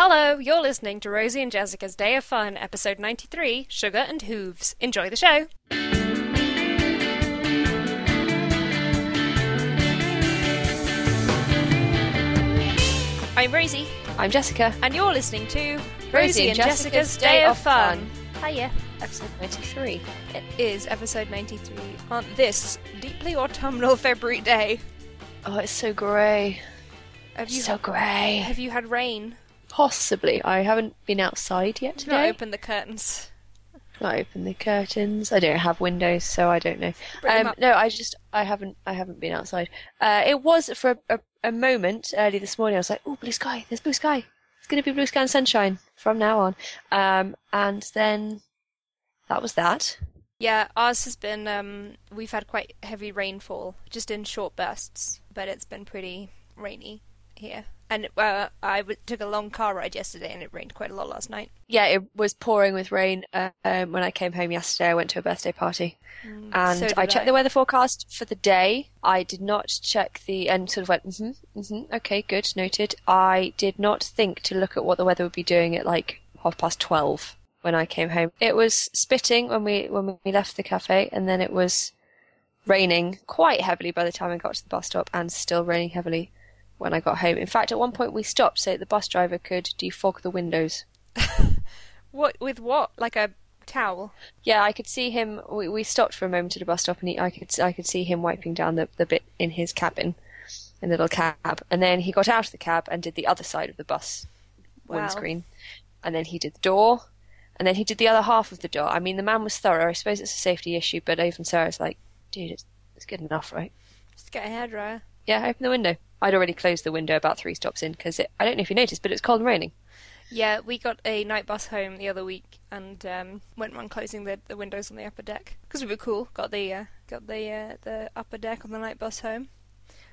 Hello, you're listening to Rosie and Jessica's Day of Fun, episode 93 Sugar and Hooves. Enjoy the show. I'm Rosie, I'm Jessica. and you're listening to Rosie, and Jessica's, Day of Fun. Hiya. Episode 93. It is episode 93 on this deeply autumnal February day. Oh, it's so grey. Have you, So grey. have you had rain? Possibly. I haven't been outside yet today. Not open the curtains. Not open the curtains. I don't have windows, so I don't know. Um, no, I just I haven't I haven't been outside. Uh, it was for a, a, a moment early this morning. I was like, oh, blue sky. There's blue sky. It's going to be blue sky and sunshine from now on. Um, and then that was that. Yeah, ours has been. Um, we've had quite heavy rainfall, just in short bursts, but it's been pretty rainy here. And uh, I w- took a long car ride yesterday, and it rained quite a lot last night. Yeah, it was pouring with rain uh, um, when I came home yesterday. I went to a birthday party. and Mm, so I checked I. the weather forecast for the day. I did not check the and sort of went, mm-hmm, mm-hmm, okay, good, noted. I did not think to look at what the weather would be doing at like half past twelve when I came home. It was spitting when we when we left the cafe, and then it was raining quite heavily by the time I got to the bus stop, and still raining heavily when I got home. In fact, at one point we stopped so that the bus driver could defog the windows. What with what? Like a towel? Yeah, I could see him. We, we stopped for a moment at a bus stop, and he, I could I could see him wiping down the, the bit in his cabin, in the little cab. And then he got out of the cab and did the other side of the bus Wow. windscreen, and then he did the door, and then he did the other half of the door. I mean, the man was thorough. I suppose it's a safety issue, but even so, I like, dude, it's, it's good enough, right? Just get a hairdryer. Yeah, open the window. I'd already closed the window about three stops in because I don't know if you noticed, but it's cold and raining. Yeah, we got a night bus home the other week and um, went around closing the, the windows on the upper deck because we were cool. Got the uh, got the uh, the upper deck on the night bus home.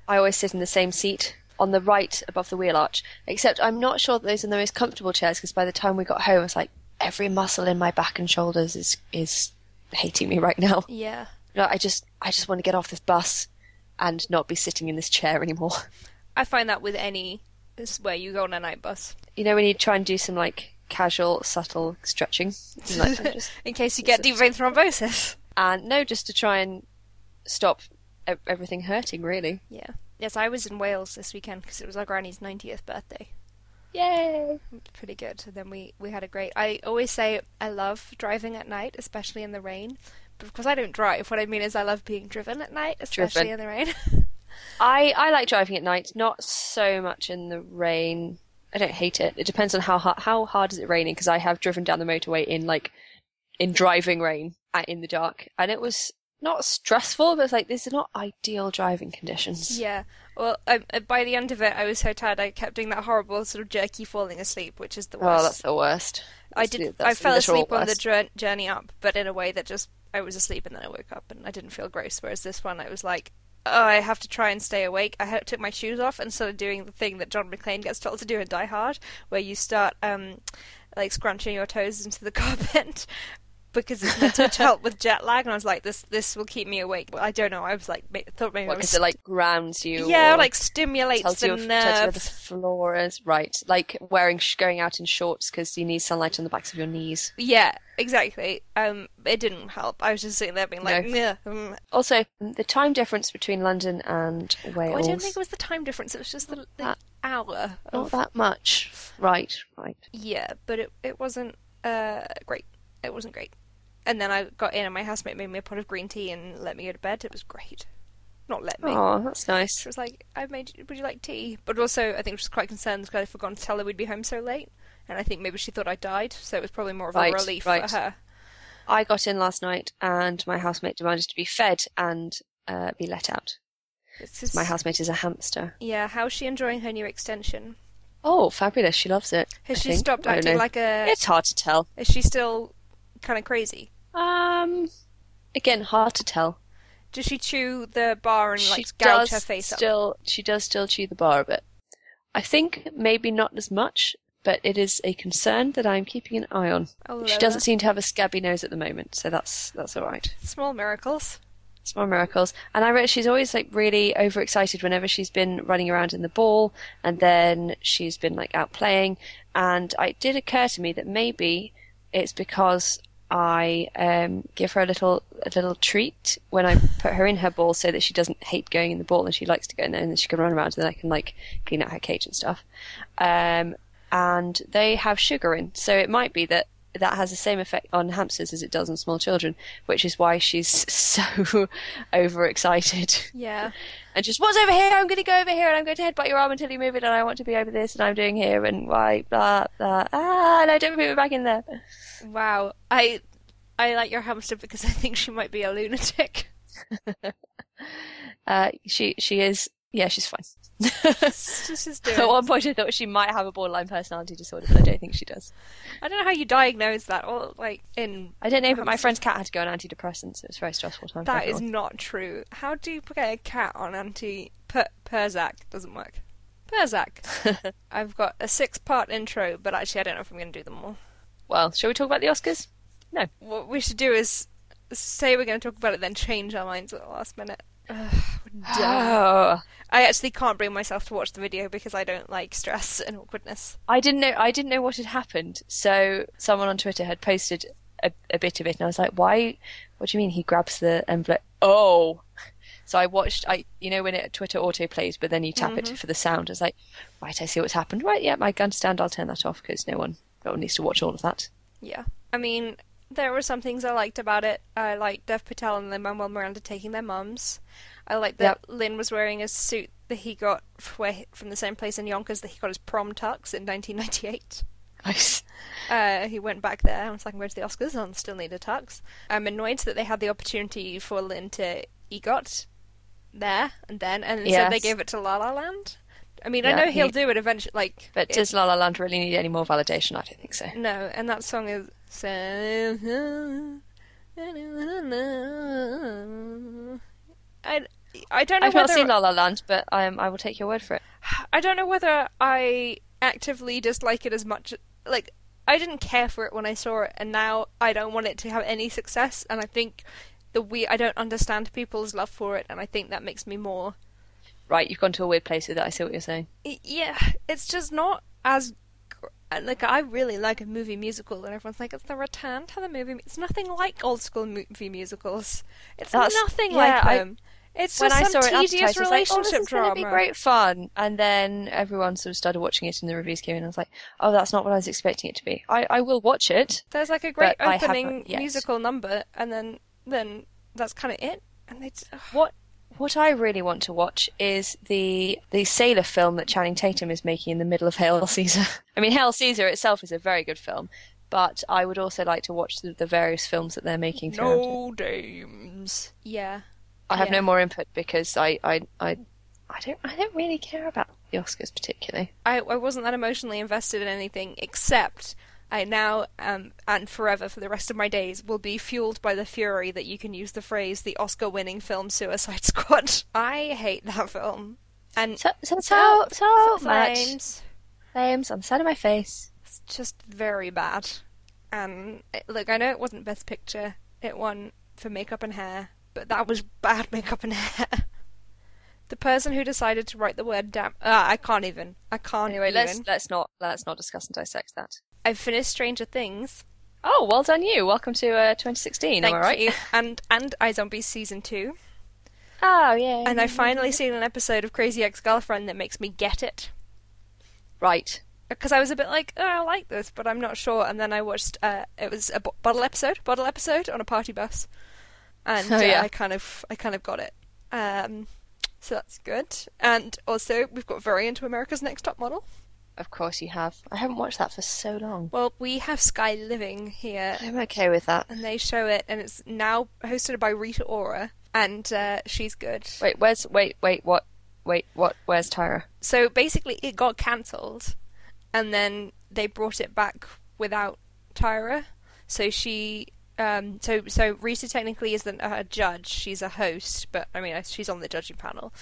I always sit in the same seat on the right above the wheel arch. Except I'm not sure that those are the most comfortable chairs because by the time we got home, I was like, every muscle in my back and shoulders is is hating me right now. Yeah, No, I just I just want to get off this bus and not be sitting in this chair anymore. I find that with any is where you go on a night bus. You know when you try and do some like casual, subtle stretching, like, just- in case you get deep vein thrombosis. and no, just to try and stop everything hurting. Really, Yeah. Yes, I was in Wales this weekend because it was our granny's 90th birthday. yay! Pretty good. And then we, we had a great. I always say I love driving at night, especially in the rain. Course, I don't drive. What I mean is I love being driven at night, especially Driven. in the rain. I, I like driving at night, not so much in the rain. I don't hate it. It depends on how hard, how hard is it raining because I have driven down the motorway in like in driving rain uh, in the dark, and it was not stressful, but it's like these are not ideal driving conditions. yeah. Well, I, uh, by the end of it, I was so tired I kept doing that horrible sort of jerky falling asleep, which is the worst. Oh, that's the worst. I That's did. the- I fell asleep on the journey up, but in a way that just I was asleep and then I woke up and I didn't feel gross. Whereas this one, I was like, oh, I have to try and stay awake. I took my shoes off and started doing the thing that John McClane gets told to do in Die Hard, where you start um like scrunching your toes into the carpet. Because it's meant to help with jet lag, and I was like, "This, this will keep me awake." Well, I don't know. I was like, thought maybe because it like grounds you? yeah, like stimulates tells the you, tells you where the nerves. floor is. Right, like wearing sh- going out in shorts because you need sunlight on the backs of your knees. Yeah, exactly. Um, it didn't help. I was just sitting there being like, No. "Yeah." mm, Also, the time difference between London and Wales. Oh, I don't think it was the time difference. It was just the, the That- hour. not Of, that much. Right, right. yeah, but it it wasn't uh great. It wasn't great. And then I got in, and my housemate made me a pot of green tea and let me go to bed. It was great. Not let me. Oh, that's nice. She was like, "I made. You, would you like tea?" But also, I think she was quite concerned because I'd forgotten to tell her we'd be home so late, and I think maybe she thought I died. So it was probably more of a relief right. for her. I got in last night and my housemate demanded to be fed and uh, be let out. Just, My housemate is a hamster. Yeah, how's she enjoying her new extension? Oh, fabulous. She loves it. Has I she think. stopped acting like a? It's hard to tell. Is she still kind of crazy? Um, again, hard to tell. Does she chew the bar and she like gouge does her face up? still, she does still chew the bar a bit. I think maybe not as much, but it is a concern that I'm keeping an eye on. Oh, She doesn't seem to have a scabby nose at the moment, so that's that's all right. Small miracles. Small miracles. And I read she's always like really overexcited whenever she's been running around in the ball and then she's been like out playing. And it did occur to me that maybe it's because I um, give her a little a little treat when I put her in her ball so that she doesn't hate going in the ball and she likes to go in there and then she can run around and then I can like clean out her cage and stuff. Um, and they have sugar in, so it might be that that has the same effect on hamsters as it does on small children, which is why she's so overexcited. Yeah. And just, what's over here? I'm going to go over here and I'm going to headbutt your arm until you move it and I want to be over this and I'm doing here and why, blah, blah. Ah, no, don't move it back in there. Wow. I I like your hamster because I think she might be a lunatic. uh, she, she is, yeah, she's fine. She's just doing. At one point, I thought she might have a borderline personality disorder, but I don't think she does. I don't know how you diagnose that. Or like in I don't know, but my friend's cat had to go on antidepressants. It was a very stressful time. for that is not true. How do you put a cat on anti per- Perzac? Doesn't work. Perzac. I've got a six-part intro, but actually, I don't know if I'm going to do them all. Well, shall we talk about the Oscars? No. What we should do is say we're going to talk about it, then change our minds at the last minute. Ugh. Oh, ah. I actually can't bring myself to watch the video because I don't like stress and awkwardness. I didn't know. I didn't know what had happened. So someone on Twitter had posted a, a bit of it, and I was like, "Why? What do you mean?" He grabs the envelope. Oh. So I watched. I you know when it Twitter auto plays, but then you tap it mm-hmm. for the sound. It's like, right, I see what's happened. Right, yeah, I understand. I'll turn that off because no one, no one needs to watch all of that. Yeah. I mean, there were some things I liked about it. I liked Dev Patel and Lin-Manuel Miranda taking their mums. I liked that Lin was wearing a suit that he got from the same place in Yonkers that he got his prom tux in 1998. Nice. Uh, he went back there and was like, I'm going to the Oscars and still need a tux. I'm annoyed that they had the opportunity for Lin to EGOT there and then, and so they gave it to La La Land. I mean, I know he'll he- do it eventually. Like, But it- does La La Land really need any more validation? I don't think so. No, and that song is. I, I don't know I've not seen La La Land, but um, I will take your word for it. I don't know whether I actively dislike it as much. Like I didn't care for it when I saw it, and now I don't want it to have any success. And I think the we I don't understand people's love for it, and I think that makes me more. Right, you've gone to a weird place with it. I see what you're saying. Yeah, it's just not as. Uh, like I really like a movie musical, and everyone's like, "It's the return to the movie." It's nothing like old school movie musicals. It's That's- nothing yeah, like I- them. It's when just I some tedious I like, relationship oh, this is drama. going to be great fun. And then everyone sort of started watching it, and the reviews came in. and I was like, oh, that's not what I was expecting it to be. I, I will watch it. There's like a great opening musical number, and then then that's kind of it. And they. What what I really want to watch is the the sailor film that Channing Tatum is making in the middle of Hail Caesar. I mean, Hail Caesar itself is a very good film, but I would also like to watch the, the various films that they're making. throughout it. no dames. Yeah, I have yeah. no more input because I, I I I don't I don't really care about the Oscars particularly. I I wasn't that emotionally invested in anything except. I now um, and forever for the rest of my days will be fueled by the fury that you can use the phrase the Oscar-winning film Suicide Squad. I hate that film. And So so so, so much flames. on the side of my face. It's just very bad. And it, look, I know it wasn't Best Picture. It won for makeup and hair, but that was bad makeup and hair. the person who decided to write the word "damn," uh, I can't even. I can't. Anyway, even. let's let's not let's not discuss and dissect that. I've finished Stranger Things. Oh, well done you. Welcome to uh, 2016. Thank am I right? you. And and iZombies season two. Oh yeah. And I've finally seen an episode of Crazy Ex-Girlfriend that makes me get it. right. because I was a bit like, oh, I like this, but I'm not sure. And then I watched uh, it was a bo- bottle episode, bottle episode on a party bus, and Oh, uh. I kind of, I kind of got it. Um, so that's good. And also, we've got very into America's Next Top Model. Of course you have. I haven't watched that for so long. Well, we have Sky Living here, I'm okay with that. and they show it, and it's now hosted by Rita Ora, and uh, she's good. Wait, where's wait wait what wait what where's Tyra? So basically, it got cancelled, and then they brought it back without Tyra. So she, um, so so Rita technically isn't a judge; she's a host, but I mean, she's on the judging panel,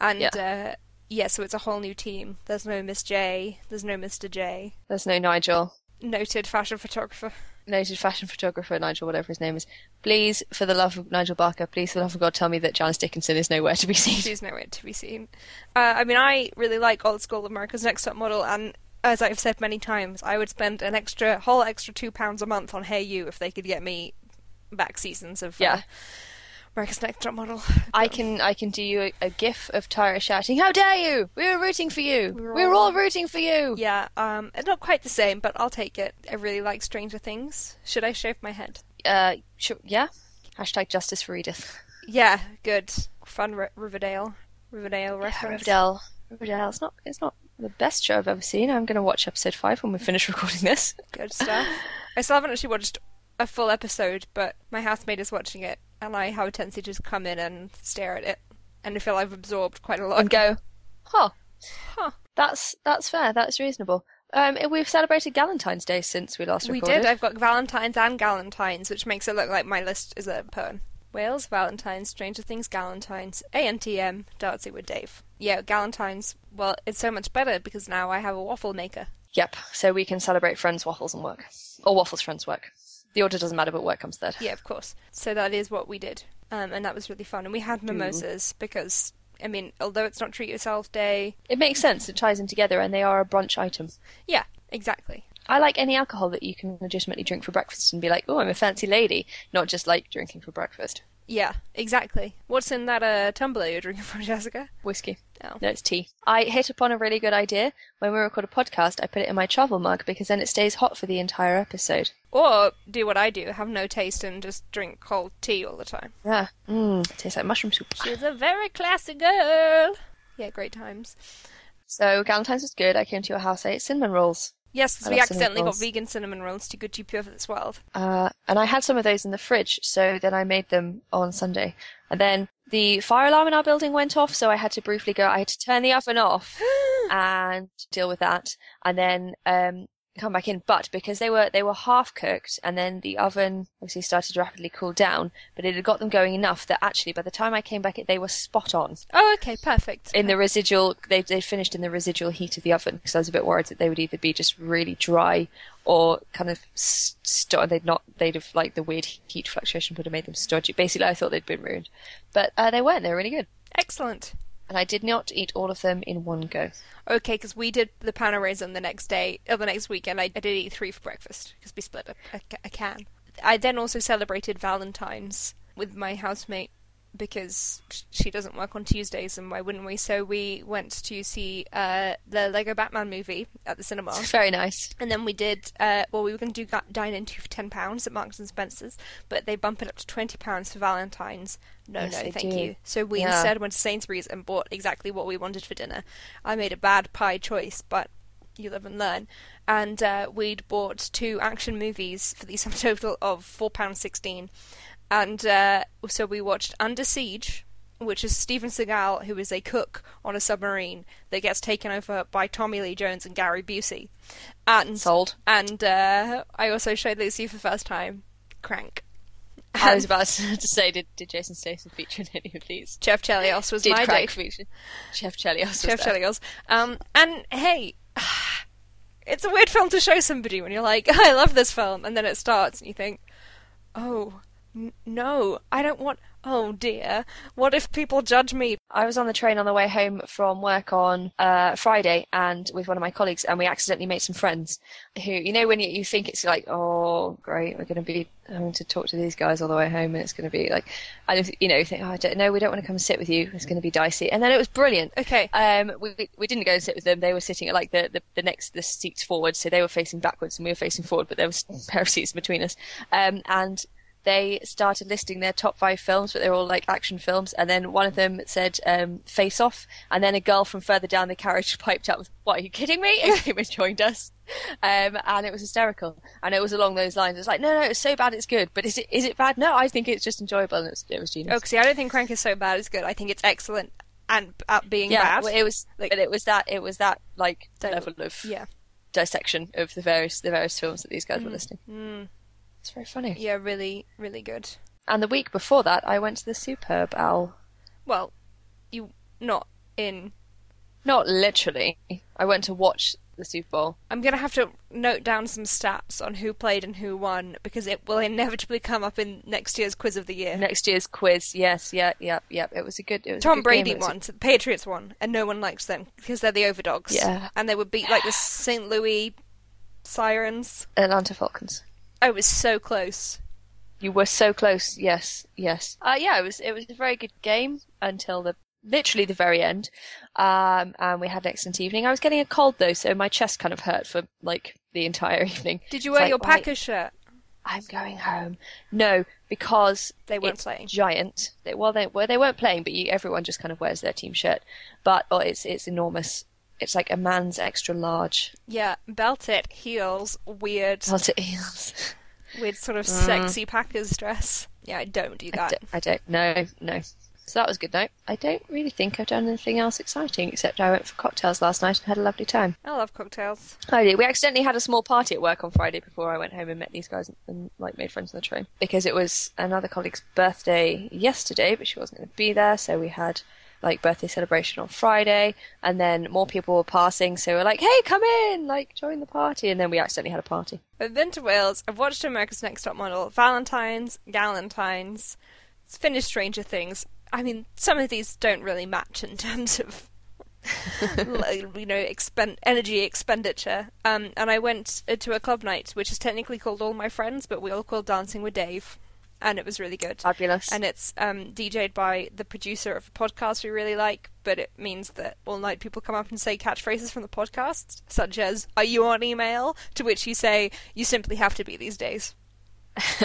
and Yeah. uh, yeah, so it's a whole new team. There's no Miss J, there's no Mr. J, There's no Nigel. noted fashion photographer. noted fashion photographer Nigel, whatever his name is, please, for the love of Nigel Barker, please, for the love of God, tell me that Janice Dickinson is nowhere to be seen. She's nowhere to be seen. Uh, I mean, I really like Old School America's Next Top Model, and as I've said many times, I would spend an extra whole extra two pounds a month on Hey You if they could get me back seasons of uh, Yeah. America's Next Top Model. I can I can do you a, a gif of Tyra shouting, "How dare you! We were rooting for you. We were were, all- all rooting for you." Yeah, um, it's not quite the same, but I'll take it. I really like Stranger Things. Should I shave my head? Uh, sure, yeah. Hashtag justice for Edith. Yeah, good. Fun R- Riverdale. Riverdale reference. Riverdale. Riverdale. It's not. It's not the best show I've ever seen. I'm going to watch episode five when we finish recording this. Good stuff. I still haven't actually watched a full episode, but my housemate is watching it, and I have a tendency to just come in and stare at it, and I feel I've absorbed quite a lot. and go, huh, Huh. that's that's fair, that's reasonable. Um, we've celebrated Valentine's Day since we last recorded. We did. I've got Valentine's and Galentines, which makes it look like my list is a poem. Wales, Valentine's, Stranger Things, Galentine's, ANTM, Dartsy with Dave. Yeah, Galentine's, well, it's so much better because now I have a waffle maker. Yep. So we can celebrate friends, waffles, and work, or waffles, friends, work. The order doesn't matter, but work comes third. Yeah, of course. So that is what we did. Um, and that was really fun. And we had mimosas because, I mean, although it's not Treat Yourself Day, It makes sense. It ties in together, and they are a brunch item. yeah, exactly. I like any alcohol that you can legitimately drink for breakfast and be like, oh, I'm a fancy lady, not just like drinking for breakfast. Yeah, exactly. What's in that uh, tumbler you're drinking from, Jessica? Whiskey. Oh. No, it's tea. I hit upon a really good idea. When we record a podcast, I put it in my travel mug because then it stays hot for the entire episode. Or do what I do, have no taste and just drink cold tea all the time. Yeah. Mmm. Tastes like mushroom soup. She's a very classy girl. Yeah, great times. So Galentine's was good. I came to your house, I ate cinnamon rolls. Yes, 'cause I we accidentally got vegan cinnamon rolls to good to pure for this world. Uh, and I had some of those in the fridge, so then I made them on Sunday. And then the fire alarm in our building went off, so I had to briefly go, I had to turn the oven off and deal with that, and then um, come back in. But because they were they were half cooked, and then the oven obviously started to rapidly cool down, but it had got them going enough that actually by the time I came back, they were spot on Oh, okay, perfect. in the residual. They they finished in the residual heat of the oven because I was a bit worried that they would either be just really dry or kind of st- they'd not they'd have like the weird heat fluctuation would have made them stodgy. Basically, I thought they'd been ruined, but uh, they weren't. They were really good, Excellent. And I did not eat all of them in one go. Okay, because we did the pain au raisin the next day, or the next weekend. I, I did eat three for breakfast because we split a, a, a can. I then also celebrated Valentine's with my housemate because she doesn't work on Tuesdays, and why wouldn't we? So we went to see uh, the Lego Batman movie at the cinema. Very nice. And then we did, uh, well, we were going to do dine in two for ten pounds at Marks and Spencers, but they bump it up to twenty pounds for Valentine's. No, Yes, no, thank do. you. So we Yeah. instead went to Sainsbury's and bought exactly what we wanted for dinner. I made a bad pie choice, but you live and learn. And uh, we'd bought two action movies for the sum total of four pounds sixteen, and uh, so we watched Under Siege. Which is Steven Seagal, who is a cook on a submarine that gets taken over by Tommy Lee Jones and Gary Busey. And Sold. and uh, I also showed Lucy for the first time. Crank. I was about to say, did, did Jason Statham feature in any of these? Chev Chelios was Did my Craig date. feature? Chev Chelios was Jeff there. Chelios. Um, and hey, it's a weird film to show somebody when you're like, I love this film, and then it starts and you think, oh, no, I don't want. Oh dear, what if people judge me? I was on the train on the way home from work on uh, Friday and with one of my colleagues, and we accidentally made some friends who, you know, when you, you think it's like, oh, great, we're going to be having to talk to these guys all the way home, and it's going to be like, I don't, you know, you think, oh, I don't know, we don't want to come and sit with you. It's going to be dicey, and then it was brilliant. Okay. Um, we we- we didn't go and sit with them. They were sitting at like the, the, the next the seats forward, so they were facing backwards and we were facing forward, but there was a pair of seats between us. Um, and they started listing their top five films, but they were all like action films. And then one of them said um, Face Off, and then a girl from further down the carriage piped up with, "What are you kidding me?" and came and joined us. Um, and it was hysterical. And it was along those lines. It's like, no, no, it's so bad, it's good. But is it is it bad? No, I think it's just enjoyable, and it was, it was genius. Oh, see, I don't think Crank is so bad. It's good. I think it's excellent and at being yeah, bad. well, it was, Like- but it was that it was that like level of yeah. dissection of the various the various films that these guys Mm. were listing. It's very funny. Yeah, really, really good. And the week before that, I went to the Superb Owl. Well, you not in. Not literally. I went to watch the Super Bowl. I'm gonna have to note down some stats on who played and who won because it will inevitably come up in next year's quiz of the year. Next year's quiz, yes, yeah, yeah, yeah. It was a good. It was a Tom good Brady game. Was a- won, the Patriots won, and no one likes them because they're the overdogs. Yeah. and they would beat like the St. Louis Sirens. Atlanta Falcons. I was so close. You were so close. Yes, yes. Uh, yeah, it was. It was a very good game until the literally the very end. Um, and we had an excellent evening. I was getting a cold though, so my chest kind of hurt for like the entire evening. Did you wear like, your Packers shirt? I'm going home. No, because They weren't it's playing. Giant. They, well, they well they weren't playing, but you, everyone just kind of wears their team shirt. But oh, it's it's enormous. It's like a man's extra large. Yeah, belted heels, weird, it is. weird sort of mm. sexy Packers dress. Yeah, I don't do I that. don't, I don't. No, no. So that was good night. I don't really think I've done anything else exciting except I went for cocktails last night and had a lovely time. I love cocktails. I did. We accidentally had a small party at work on Friday before I went home and met these guys and, and like made friends on the train because it was another colleague's birthday yesterday, but she wasn't going to be there, so we had like birthday celebration on Friday, and then more people were passing, so we are like, "Hey, come in, like join the party," and then we accidentally had a party. I've been to Wales. I've watched America's Next Top Model, Valentine's, Galentine's, finished Stranger Things. I mean, some of these don't really match in terms of, you know, expend energy expenditure. Um, and I went to a club night, which is technically called All My Friends, but we all called Dancing with Dave, and it was really good. Fabulous. And it's um, DJ'd by the producer of a podcast we really like, but it means that all night people come up and say catchphrases from the podcast, such as, Are you on email? To which you say, You simply have to be these days.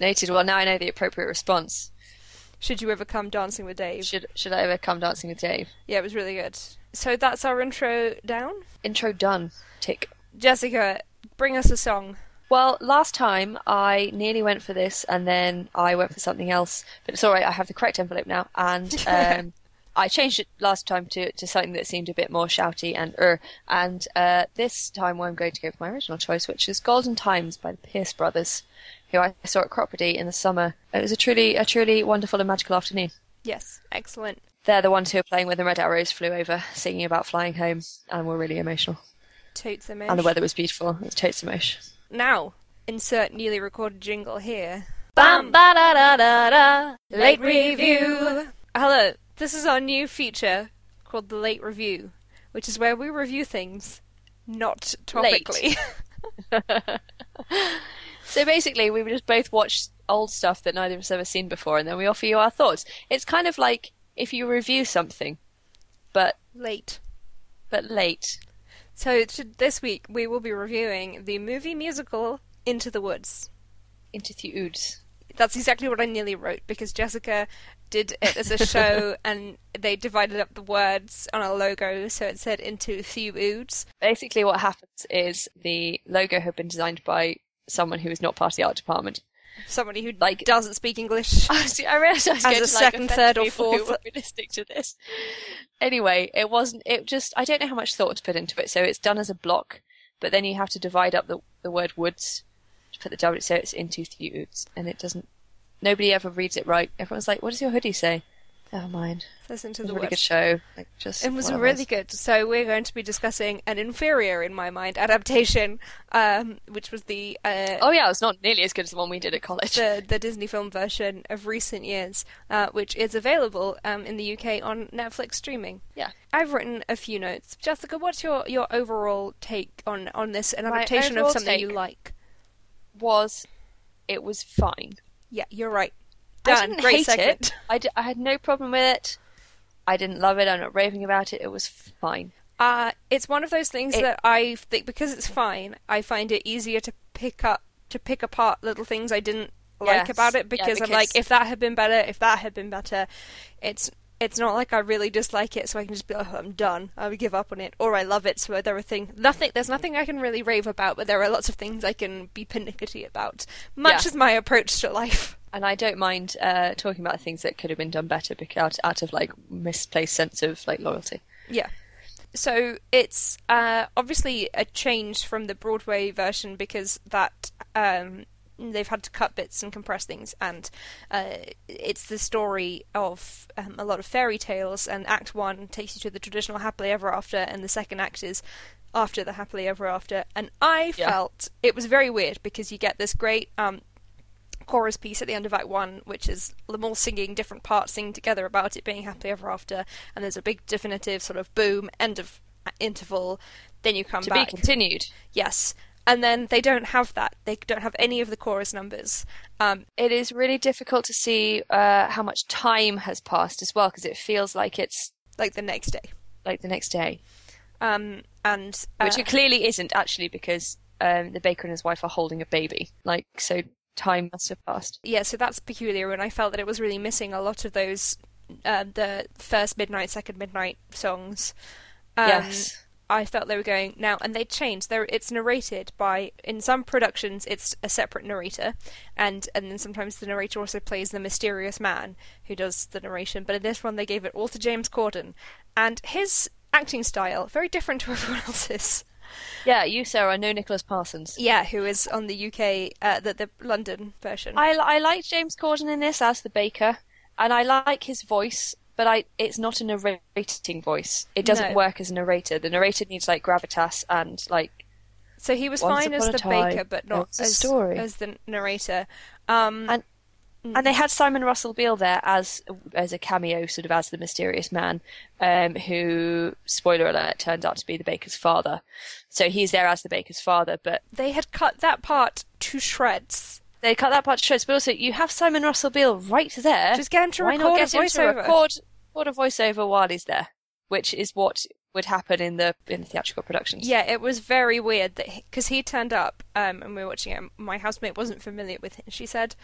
Noted. Well, now I know the appropriate response. Should you ever come dancing with Dave? Should should I ever come dancing with Dave? Yeah, it was really good. So that's our intro down. Intro done. Tick. Jessica, bring us a song. Well, last time I nearly went for this, and then I went for something else. But it's all right. I have the correct envelope now, and um, I changed it last time to, to something that seemed a bit more shouty and er. And uh, this time, I'm going to go for my original choice, which is "Golden Times" by the Pierce Brothers, who I saw at Cropredy in the summer. It was a truly a truly wonderful and magical afternoon. Yes, excellent. They're the ones who are playing when the red arrows flew over, singing about flying home, and were really emotional. Totes image. And the weather was beautiful. It was totes emotion. Now, insert newly recorded jingle here. Bam ba da da da da. Late review. Hello, this is our new feature called the Late Review, which is where we review things, not topically. So basically, we just both watch old stuff that neither of us ever seen before, and then we offer you our thoughts. It's kind of like if you review something, but Late. but late. So this week we will be reviewing the movie musical Into the Woods. Into the oods. That's exactly what I nearly wrote because Jessica did it as a show and they divided up the words on a logo so it said Into the Woods. Basically, what happens is the logo had been designed by someone who is not part of the art department. Somebody who Like- doesn't speak English. Honestly, I realised I was As going a to like, second, offend third, or who fourth- would be listening to this. Anyway, it wasn't. It just I don't know how much thought to put into it. So it's done as a block, but then you have to divide up the the word woods to put the W. So it's into the woods, and it doesn't. Nobody ever reads it right. Everyone's like, "What does your hoodie say?" Never mind. It was the a really good show. Like just It was really good. So we're going to be discussing an inferior, in my mind, adaptation, um, which was the uh, Oh yeah, it's not nearly as good as the one we did at college. the the Disney film version of recent years, uh, which is available um, in the UK on Netflix streaming. Yeah. I've written a few notes. Jessica, what's your, your overall take on, on this, an adaptation of something you like? Was it was fine. Yeah, you're right. I didn't Great hate segment. it. I, d- I had no problem with it. I didn't love it. I'm not raving about it. It was fine. Uh, it's one of those things It- that I think because it's fine, I find it easier to pick up to pick apart little things I didn't like Yes. about it Yeah, because, I'm like, if that had been better, if that had been better, it's it's not like I really dislike it, so I can just be like, oh, I'm done. I would give up on it, or I love it. So there are things, nothing. There's nothing I can really rave about, but there are lots of things I can be pernickety about. Much Yeah. as my approach to life. And I don't mind uh, talking about things that could have been done better because out, out of like misplaced sense of like loyalty. Yeah. So it's uh, obviously a change from the Broadway version because that um, they've had to cut bits and compress things, and uh, it's the story of um, a lot of fairy tales. And Act One takes you to the traditional happily ever after, and the second act is after the happily ever after, and I Yeah. felt it was very weird because you get this great um, chorus piece at the end of Act One, which is them all singing different parts, singing together about it being happily ever after, and there's a big definitive sort of boom end of uh, interval. Then you come To back. be continued. Yes. And then they don't have that. They don't have any of the chorus numbers. Um, It is really difficult to see uh, how much time has passed as well because it feels like it's like the next day. like the next day, Um, and uh, which it clearly isn't actually because um, the baker and his wife are holding a baby. Like so, time must have passed. yeah, so that's peculiar, and I felt that it was really missing a lot of those uh, the first midnight, second midnight songs. Um, yes. I felt they were going now, and they changed. There, it's narrated by in some productions it's a separate narrator, and and then sometimes the narrator also plays the mysterious man who does the narration. But in this one, they gave it all to James Corden, and his acting style very different to everyone else's. Yeah, you Sarah know Nicholas Parsons. Yeah, who is on the UK, uh, the the London version. I I like James Corden in this as the baker, and I like his voice, but I it's not a narrating voice. It doesn't No. work as a narrator. The narrator needs like gravitas and like so he was fine as the time, baker, but not as story. as the narrator. Um, And- And they had Simon Russell Beale there as as a cameo, sort of as the mysterious man, um, who, spoiler alert, turned out to be the baker's father. So he's there as the baker's father, but they had cut that part to shreds. they cut that part to shreds. But also, you have Simon Russell Beale right there. Just get him to Why record not a get him to record, record a voiceover while he's there? Which is what would happen in the in the theatrical productions. Yeah, it was very weird that because he, turned up um, and we were watching it. My housemate wasn't familiar with him. She said,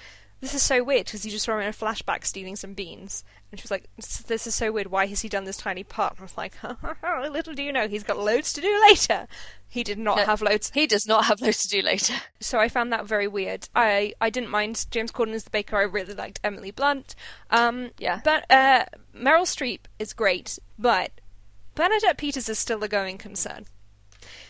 "This is so weird because you just saw him in a flashback stealing some beans." And she was like, "This is so weird. Why has he done this tiny part?" And I was like, "Little do you know, he's got loads to do later." He did not No. have loads, He does not have loads to do later. so I found that very weird. I I didn't mind James Corden as the baker. I really liked Emily Blunt. Um, Yeah. but uh, Meryl Streep is great, but Bernadette Peters is still a going concern.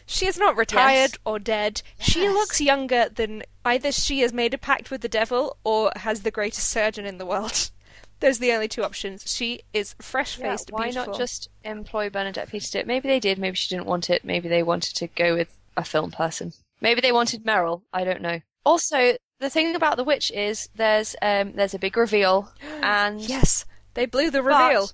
She is not retired Yes. or dead. She looks younger than either she has made a pact with the devil or has the greatest surgeon in the world. Those are the only two options. She is fresh Yeah, faced, why beautiful. not just employ Bernadette Peters to do it? Maybe they did. Maybe she didn't want it. Maybe they wanted to go with a film person. Maybe they wanted Meryl. I don't know. Also, the thing about the witch is there's um there's a big reveal and Yes, they blew the reveal.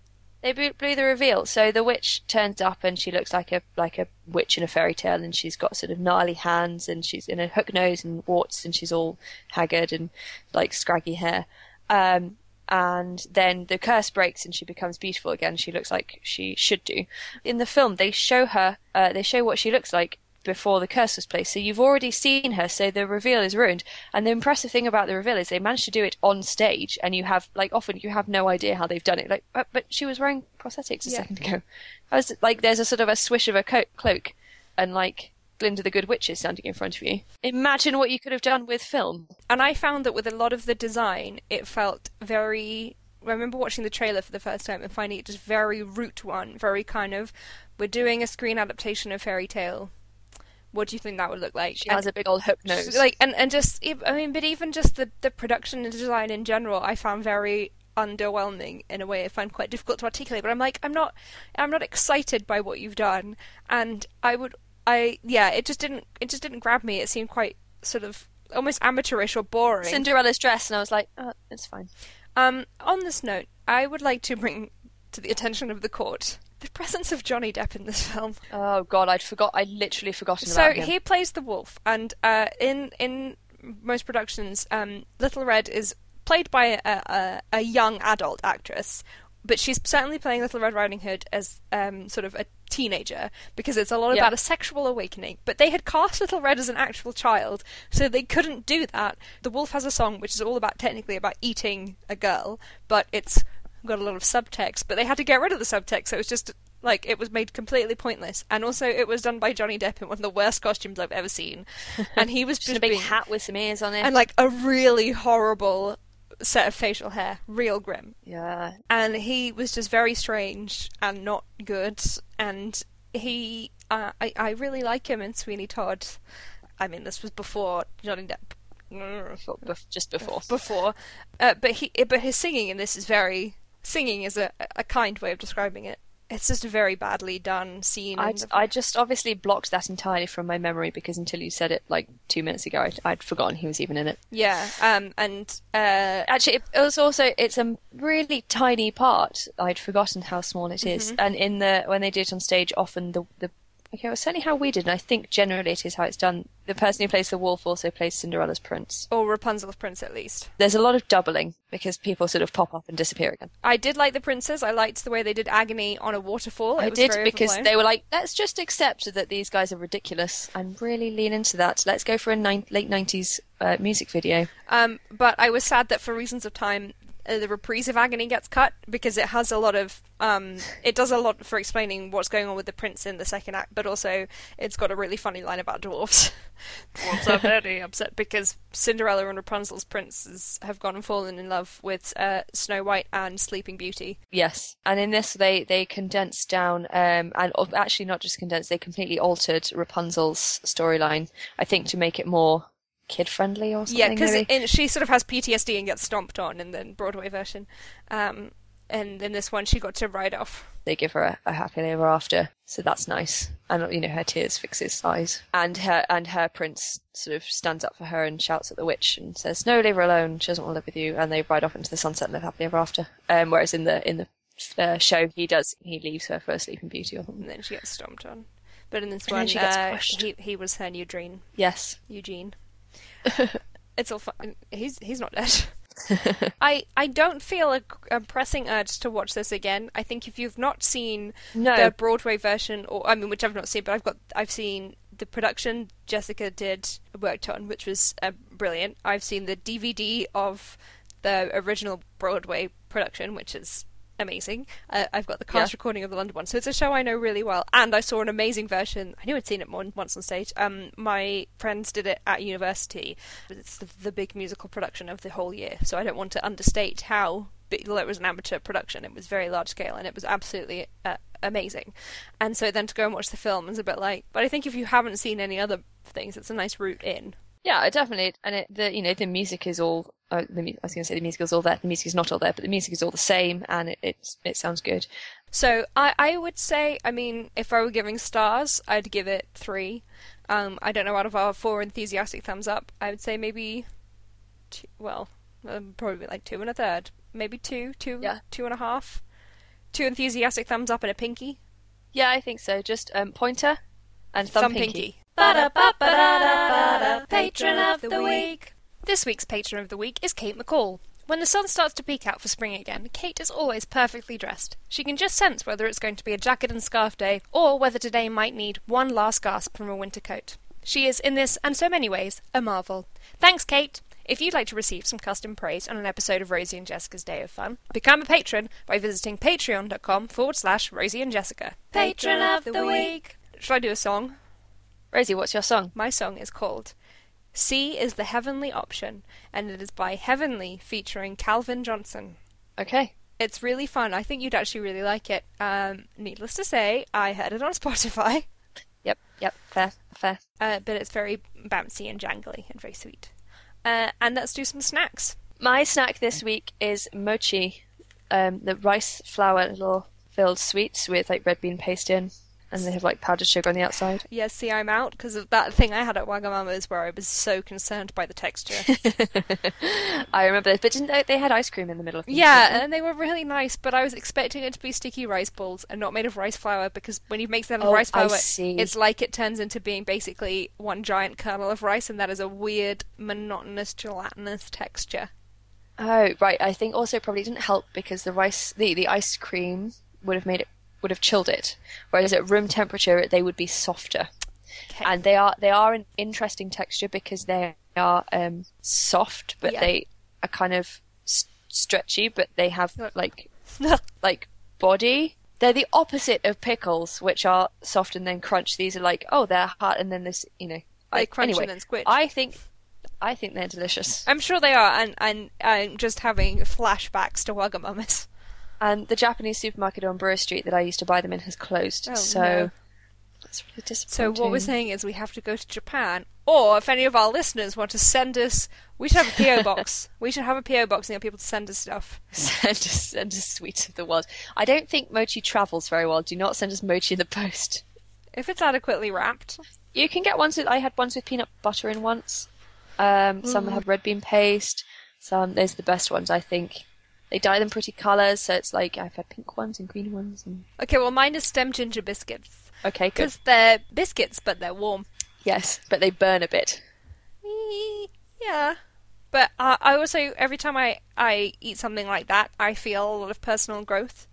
They blew the reveal. So the witch turns up and she looks like a like a witch in a fairy tale, and she's got sort of gnarly hands, and she's in a hook nose and warts, and she's all haggard and like scraggy hair. Um, and then the curse breaks and she becomes beautiful again. She looks like she should do. In the film, they show her. Uh, they show what she looks like before the curse was placed. So you've already seen her, so the reveal is ruined. And the impressive thing about the reveal is they managed to do it on stage, and you have like often you have no idea how they've done it. Like, but, but she was wearing prosthetics a Yeah. second ago. I was like, there's a sort of a swish of a co- cloak, and like Glinda the Good Witch is standing in front of you. Imagine what you could have done with film. And I found that with a lot of the design, it felt very. I remember watching the trailer for the first time and finding it just very root one, very kind of. We're doing a screen adaptation of fairy tale. What do you think that would look like? She And- has a big old hook nose. like and and just I mean, but even just the the production and design in general, I found very underwhelming in a way. I find quite difficult to articulate. But I'm like, I'm not, I'm not excited by what you've done, and I would, I yeah, it just didn't, it just didn't grab me. It seemed quite sort of almost amateurish or boring. Cinderella's dress, and I was like, oh, it's fine. Um, on this note, I would like to bring to the attention of the court the presence of Johnny Depp in this film. Oh god, I'd forgot. I literally forgotten So about him. he plays the wolf, and uh, in in most productions, um, Little Red is played by a, a, a young adult actress, but she's certainly playing Little Red Riding Hood as um, sort of a teenager because it's a lot Yeah. about a sexual awakening. But they had cast Little Red as an actual child, so they couldn't do that. The wolf has a song which is all about technically about eating a girl, but it's got a lot of subtext. But they had to get rid of the subtext, so it was just like it was made completely pointless. And also, it was done by Johnny Depp in one of the worst costumes I've ever seen, and he was Just a big being- hat with some ears on it. and like a really horrible set of facial hair, real grim yeah, and he was just very strange and not good and he uh, I, I really like him in Sweeney Todd I mean this was before Johnny Depp just before. before uh, but he but his singing in this is very singing is a, a kind way of describing it it's just a very badly done scene. I, the- I just obviously blocked that entirely from my memory because until you said it like two minutes ago, I'd, I'd forgotten he was even in it. yeah, um, and uh, Actually, it, it was also it's a really tiny part. I'd forgotten how small it is. and in the when they do it on stage, often the the okay, well, certainly how we did, and I think generally it is how it's done. The person who plays the wolf also plays Cinderella's prince. or Rapunzel's prince at least. There's a lot of doubling because people sort of pop up and disappear again. I did like the princes. I liked the way they did agony on a waterfall. It I did because overblown. they were like, let's just accept that these guys are ridiculous and really lean into that. Let's go for a nine, late 90s uh, music video. Um, but I was sad that for reasons of time, uh, the reprise of Agony gets cut because it has a lot of. Um, it does a lot for explaining what's going on with the prince in the second act, but also it's got a really funny line about dwarves. dwarves are very upset because Cinderella and Rapunzel's princes have gone and fallen in love with uh, Snow White and Sleeping Beauty. Yes, and in this they they condensed down, um, and actually not just condensed, they completely altered Rapunzel's storyline. I think to make it more kid friendly or something. Yeah, because she sort of has PTSD and gets stomped on in the Broadway version. Um, and in this one, she got to ride off. they give her a, a happily ever after, so that's nice. And you know her tears fix his eyes, and her and her prince sort of stands up for her and shouts at the witch and says, "No, leave her alone. She doesn't want to live with you." And they ride off into the sunset and live happily ever after. Um, whereas in the in the uh, show, he does he leaves her for a Sleeping Beauty or something. and then she gets stomped on. But in this And one, she gets uh, crushed. he he was her new dream, Yes, Eugene. it's all fine. He's he's not dead. I I don't feel a, a pressing urge to watch this again. I think if you've not seen No. the Broadway version, or I mean, which I've not seen, but I've got I've seen the production Jessica did worked on, which was uh, brilliant. I've seen the DVD of the original Broadway production, which is amazing. Uh, I've got the cast Yeah. recording of the London one, so it's a show I know really well. And I saw an amazing version. I knew I'd seen it more, once on stage. Um, my friends did it at university. It's the, the big musical production of the whole year, so I don't want to understate how big. Well, it was an amateur production. It was very large scale, and it was absolutely uh, amazing. And so then to go and watch the film is a bit like. But I think if you haven't seen any other things, it's a nice route in. Yeah, definitely. And it, the you know the music is all. Uh, the I was going to say the music is all there. The music is not all there, but the music is all the same, and it it sounds good. So I, I would say, I mean, if I were giving stars, I'd give it three. Um, I don't know out of our four enthusiastic thumbs up, I would say maybe, two, well, um, probably like two and a third, maybe two, two, Yeah. two and a half, two enthusiastic thumbs up and a pinky. Yeah, I think so. Just um, pointer and thumb, Thumb pinky. pinky. Patron of the week. This week's patron of the week is Kate McCall. When the sun starts to peek out for spring again, Kate is always perfectly dressed. She can just sense whether it's going to be a jacket and scarf day, or whether today might need one last gasp from a winter coat. She is, in this and so many ways, a marvel. Thanks, Kate! If you'd like to receive some custom praise on an episode of Rosie and Jessica's Day of Fun, become a patron by visiting patreon.com forward slash Rosie and Jessica. Patron of the week! Should I do a song? Rosie, what's your song? My song is called C is the Heavenly Option, and it is by Heavenly featuring Calvin Johnson. Okay. It's really fun. I think you'd actually really like it. Um, needless to say, I heard it on Spotify, Yep. Yep. Fair. Fair. uh, but it's very bouncy and jangly and very sweet. Uh, and let's do some snacks. My snack this week is mochi, um, the rice flour little filled sweets with like red bean paste in, and they have like powdered sugar on the outside. Yes, see, I'm out because of that thing I had at Wagamama's where I was so concerned by the texture. I remember this, but didn't they, they had ice cream in the middle of them? Yeah, and they were really nice, but I was expecting it to be sticky rice balls and not made of rice flour because when you make that of Oh, rice flour, it's like it turns into being basically one giant kernel of rice, and that is a weird, monotonous, gelatinous texture. Oh, right. I think also probably didn't help because the rice, the, the ice cream would have made it, would have chilled it, whereas at room temperature they would be softer. Okay. And they are they are an interesting texture because they are um, soft, but Yeah. they are kind of s- stretchy, but they have like like body. They're the opposite of pickles, which are soft and then crunch. These are like, oh, they're hard, and then this, you know. They I, crunch anyway, and then squidge. I think, I think they're delicious. I'm sure they are, and, and I'm just having flashbacks to Wagamama's. And the Japanese supermarket on Brewer Street that I used to buy them in has closed. Oh, so no. That's really disappointing. So what we're saying is we have to go to Japan, or if any of our listeners want to send us, we should have a PO box. We should have a PO box and get people to send us stuff. send us send us sweets of the world. I don't think mochi travels very well. Do not send us mochi in the post. If it's adequately wrapped. You can get ones with. I had ones with peanut butter in once. Um, some have red bean paste. Some those are the best ones, I think. They dye them pretty colours, so it's like I've had pink ones and green ones. And Okay, well mine is stem ginger biscuits okay, good. because they're biscuits but they're warm. Yes, but they burn a bit. Yeah. But uh, I also every time I I eat something like that, I feel a lot of personal growth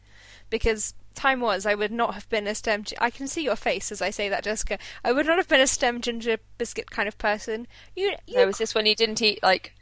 because time was I would not have been a stem. I can see your face as I say that, Jessica. I would not have been a stem ginger biscuit kind of person. You, you No, was this when you didn't eat like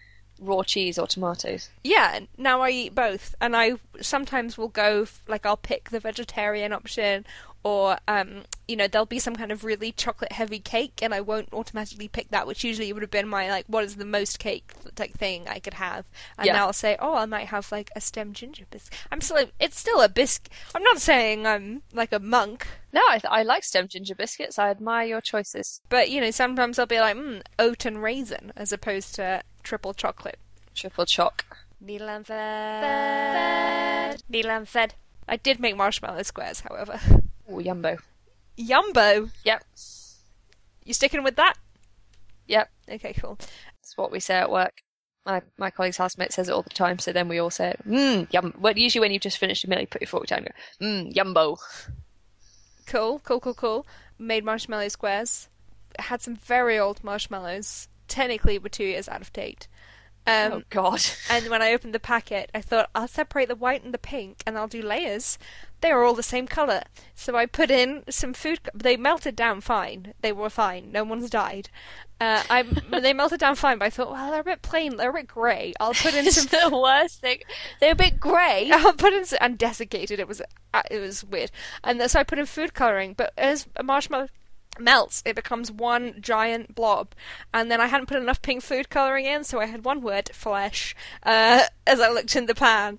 raw cheese or tomatoes? Yeah, now I eat both, and I sometimes will go like I'll pick the vegetarian option, or um, you know, there'll be some kind of really chocolate heavy cake, and I won't automatically pick that, which usually would have been my like, what is the most cake like thing I could have, and Yeah. now I'll say, oh, I might have like a stem ginger biscuit. I'm still, it's still a biscuit. I'm not saying I'm like a monk, No, I, th- I like stem ginger biscuits. I admire your choices. but you know, sometimes I'll be like, mm, oat and raisin, as opposed to triple chocolate. Triple choc. Needle and thread. Needle and thread. I did make marshmallow squares, however. Ooh, yumbo. Yumbo! Yep, You sticking with that? yep. Okay, cool. That's what we say at work. My my colleague's housemate says it all the time, so then we all say it. Mmm, yum. Well, usually when you've just finished a meal, you put your fork down and go, mmm, yumbo. Cool, cool, cool, cool. Made marshmallow squares. Had some very old marshmallows. Technically, were two years out of date. Um, oh, God. And when I opened the packet, I thought I'll separate the white and the pink, and I'll do layers. They are all the same color, so I put in some food. They melted down fine. They were fine. No one's died. Uh, I they melted down fine, but I thought, well, they're a bit plain. They're a bit grey. I'll put in some. the worst thing. They're a bit grey. I'll put in some, and desiccated. It was uh, it was weird, and so I put in food coloring. But as marshmallow melts, it becomes one giant blob. And then I hadn't put enough pink food coloring in, so I had one word, flesh, uh, as I looked in the pan.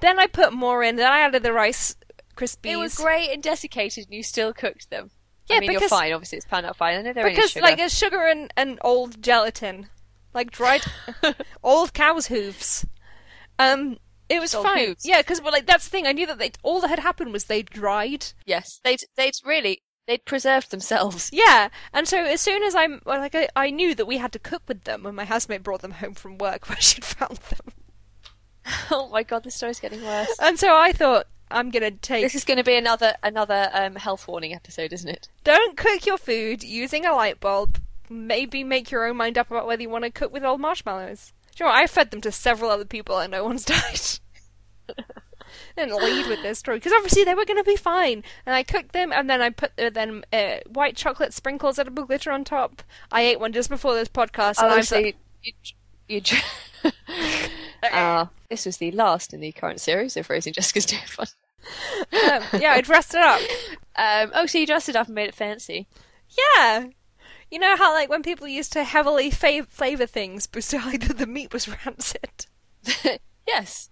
Then I put more in, then I added the Rice Krispies. It was grey and desiccated, and you still cooked them. Yeah, I mean, because- you're fine. Obviously, it's panned out fine. I know they're Because, sugar. like, it's sugar and, and old gelatin. Like, dried old cow's hooves. Um, it was Old fine. hooves. Yeah, because, well, like, that's the thing. I knew that they, all that had happened was they dried. yes, they'd they'd really they'd preserved themselves. Yeah, and so as soon as I'm well, like I, I knew that we had to cook with them when my housemate brought them home from work where she'd found them, oh my God, this story's getting worse. and so I thought I'm gonna take. This is going to be another another um, health warning episode, isn't it? Don't cook your food using a light bulb. Maybe make your own mind up about whether you want to cook with old marshmallows. Do you know what? I fed them to several other people and no one's died. Didn't lead with this story because obviously they were going to be fine. And I cooked them, and then I put uh, then uh, white chocolate sprinkles, edible glitter on top. I ate one just before this podcast, and I was like, you, you, you uh, this was the last in the current series of Raising Jessica's Fun. um, yeah, I dressed it up. Um, oh, so you dressed it up and made it fancy. Yeah. You know how, like, when people used to heavily fa- flavour things, but still, like, the meat was rancid? yes,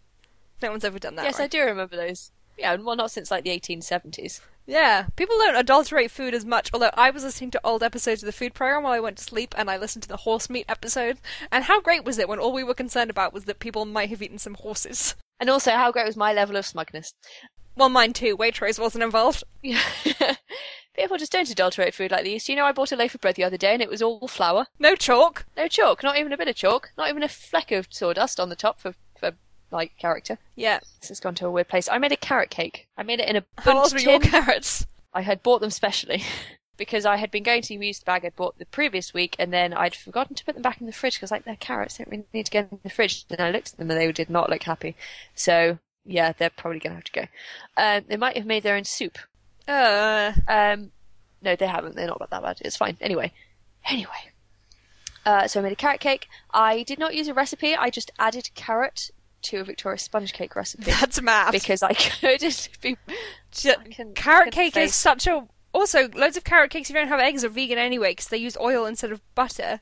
No one's ever done that. yes, I do remember those. Yeah, well, not since like the 1870s. Yeah. People don't adulterate food as much, although I was listening to old episodes of the food program while I went to sleep, and I listened to the horse meat episode. And how great was it when all we were concerned about was that people might have eaten some horses? And also, how great was my level of smugness? Well, mine too. Waitrose wasn't involved. Yeah. People just don't adulterate food like these. You know, I bought a loaf of bread the other day and it was all flour. No chalk. No chalk, not even a bit of chalk, not even a fleck of sawdust on the top for like, character. Yeah. This has gone to a weird place. I made a carrot cake. I made it in a How bunch old were your carrots? I had bought them specially because I had been going to use the bag I'd bought the previous week and then I'd forgotten to put them back in the fridge because like they're carrots, they don't really need to get in the fridge. And I looked at them and they did not look happy. So yeah, they're probably going to have to go. Um, they might have made their own soup. Uh. Um, no, they haven't. They're not that bad. It's fine. Anyway, anyway. Uh, so I made a carrot cake. I did not use a recipe. I just added carrot to a Victoria sponge cake recipe That's mad. because I couldn't be. Ju- fucking- carrot fucking cake is such a. Also, loads of carrot cakes, if you don't have eggs, are vegan anyway because they use oil instead of butter.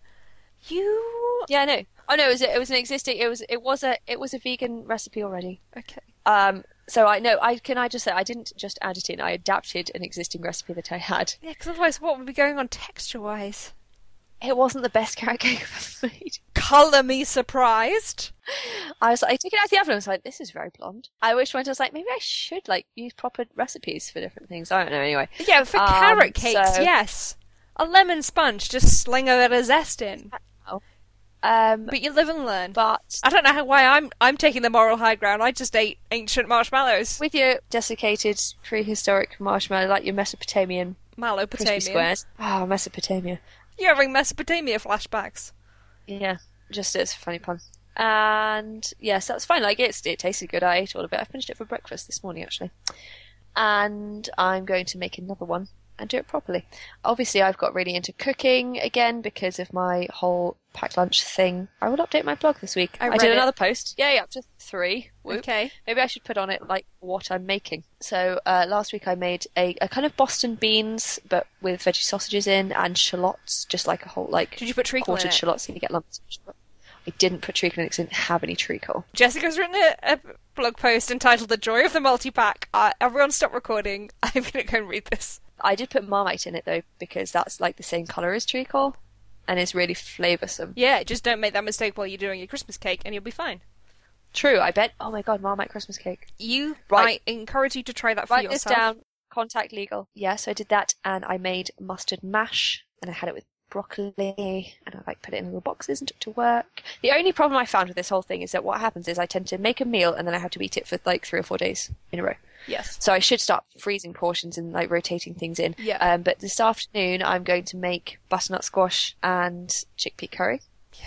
You. Yeah, I know. Oh no, it was it was an existing. It was it was a it was a vegan recipe already. Okay. Um, So I know I can I just say I didn't just add it in. I adapted an existing recipe that I had. Yeah, because otherwise, what would be going on texture-wise? It wasn't the best carrot cake I've ever made. Colour me surprised. I was like, I took it out of the oven. I was like, this is very blonde. I wish point I was like, maybe I should like use proper recipes for different things. I don't know. Anyway, Yeah, for Um, carrot cakes, so- yes. A lemon sponge, just sling a bit of zest in. um, But you live and learn. but I don't know how, why I'm I'm taking the moral high ground. I just ate ancient marshmallows. with your desiccated prehistoric marshmallow, like your Mesopotamian Malopotamian. squares. Oh, Mesopotamia. You're having Mesopotamia flashbacks. Yeah, just it's a funny pun. And yes, that's fine. Like it's it tasted good. I ate all of it. I finished it for breakfast this morning actually. And I'm going to make another one and do it properly. Obviously, I've got really into cooking again because of my whole packed lunch thing. I will update my blog this week. I I, did it. another post. Yay, up to three. Whoop. Okay. Maybe I should put on it like what I'm making. So uh, last week I made a, a kind of Boston beans, but with veggie sausages in and shallots, just like a whole like Did you put treacle in quartered it? shallots and you get lumps. I didn't put treacle in it 'cause I didn't have any treacle. Jessica's written a, a blog post entitled "The Joy of the Multi-Pack." Uh, everyone, stop recording. I'm gonna go and read this. I did put marmite in it though because that's like the same colour as treacle and it's really flavoursome. Yeah, just don't make that mistake while you're doing your Christmas cake, and you'll be fine. True, I bet. Oh my god, marmite Christmas cake. You, Right. I encourage you to try that for Write this yourself. down. Contact legal. Yes, I did that and I made mustard mash and I had it with broccoli and I like put it in little boxes and took to work. The only problem I found with this whole thing is that what happens is I tend to make a meal and then I have to eat it for like three or four days in a row. Yes. So I should start freezing portions and like rotating things in. Yeah. Um, but this afternoon I'm going to make butternut squash and chickpea curry. Yeah.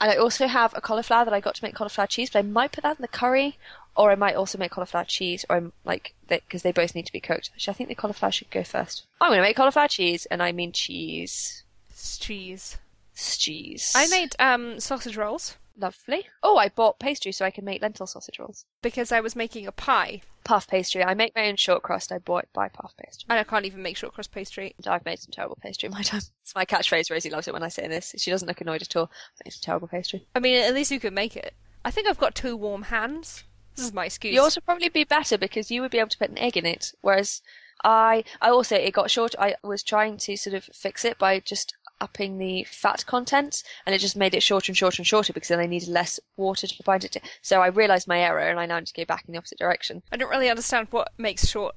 And I also have a cauliflower that I got to make cauliflower cheese, but I might put that in the curry, or I might also make cauliflower cheese, or I'm like because they both need to be cooked. Actually, I think the cauliflower should go first. I'm going to make cauliflower cheese, and I mean cheese, It's cheese. cheese. I made um sausage rolls lovely. Oh, I bought pastry so I can make lentil sausage rolls. because I was making a pie, Puff pastry. I make my own short crust. I bought it by puff pastry. and I can't even make short crust pastry. And I've made some terrible pastry in my time. It's my catchphrase. Rosie loves it when I say this. She doesn't look annoyed at all. I made some terrible pastry. I mean, at least you could make it. I think I've got two warm hands. This is my excuse. Yours would probably be better because you would be able to put an egg in it, whereas I, I also it got short. I was trying to sort of fix it by just upping the fat content, and it just made it shorter and shorter and shorter because then I needed less water to bind it to. So I realised my error, and I now need to go back in the opposite direction. I don't really understand what makes short.